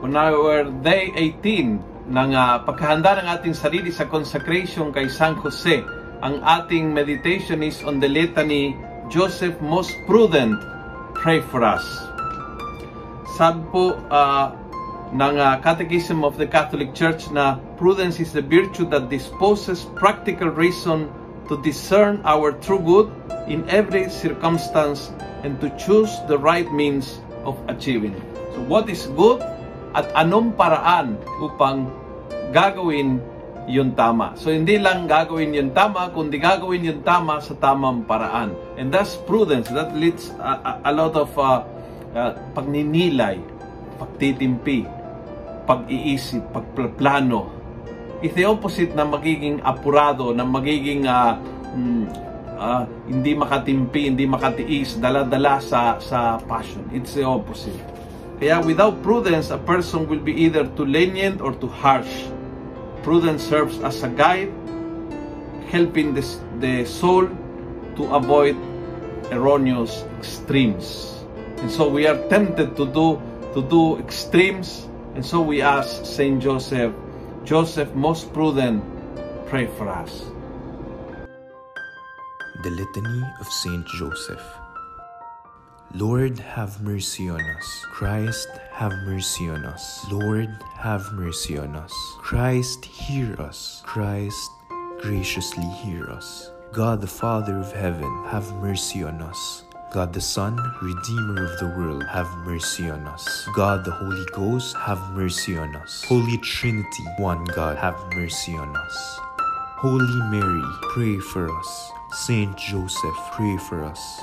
on our day 18 ng uh, pagkahanda ng ating sarili sa consecration kay San Jose, ang ating meditation is on the litany, Joseph most prudent, pray for us. Sabi po uh, ng uh, Catechism of the Catholic Church na prudence is the virtue that disposes practical reason to discern our true good in every circumstance and to choose the right means of achieving. So what is good at anong paraan upang gagawin yung tama. So hindi lang gagawin yung tama, kundi gagawin yung tama sa tamang paraan. And that's prudence. That leads a, a, a lot of uh, uh, pagninilay, pagtitimpi, pag-iisip, pagplano. It's the opposite na magiging apurado, na magiging uh, uh, hindi makatimpi, hindi makatiis, dala-dala sa, sa passion. It's the opposite. Kaya without prudence, a person will be either too lenient or too harsh. Prudence serves as a guide, helping the, the soul to avoid erroneous extremes. And so we are tempted to do to do extremes, and so we ask Saint Joseph, Joseph, most prudent, pray for us. The Litany of Saint Joseph. Lord, have mercy on us. Christ, have mercy on us. Lord, have mercy on us. Christ, hear us. Christ, graciously hear us. God the Father of heaven, have mercy on us. God the Son, Redeemer of the world, have mercy on us. God the Holy Ghost, have mercy on us. Holy Trinity, one God, have mercy on us. Holy Mary, pray for us. Saint Joseph, pray for us.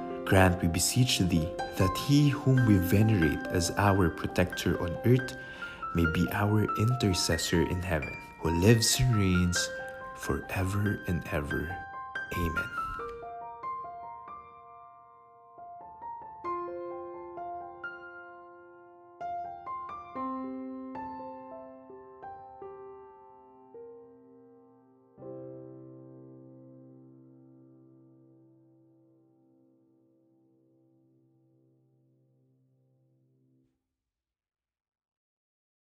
grant, we beseech thee, that he whom we venerate as our protector on earth may be our intercessor in heaven, who lives and reigns forever and ever. Amen.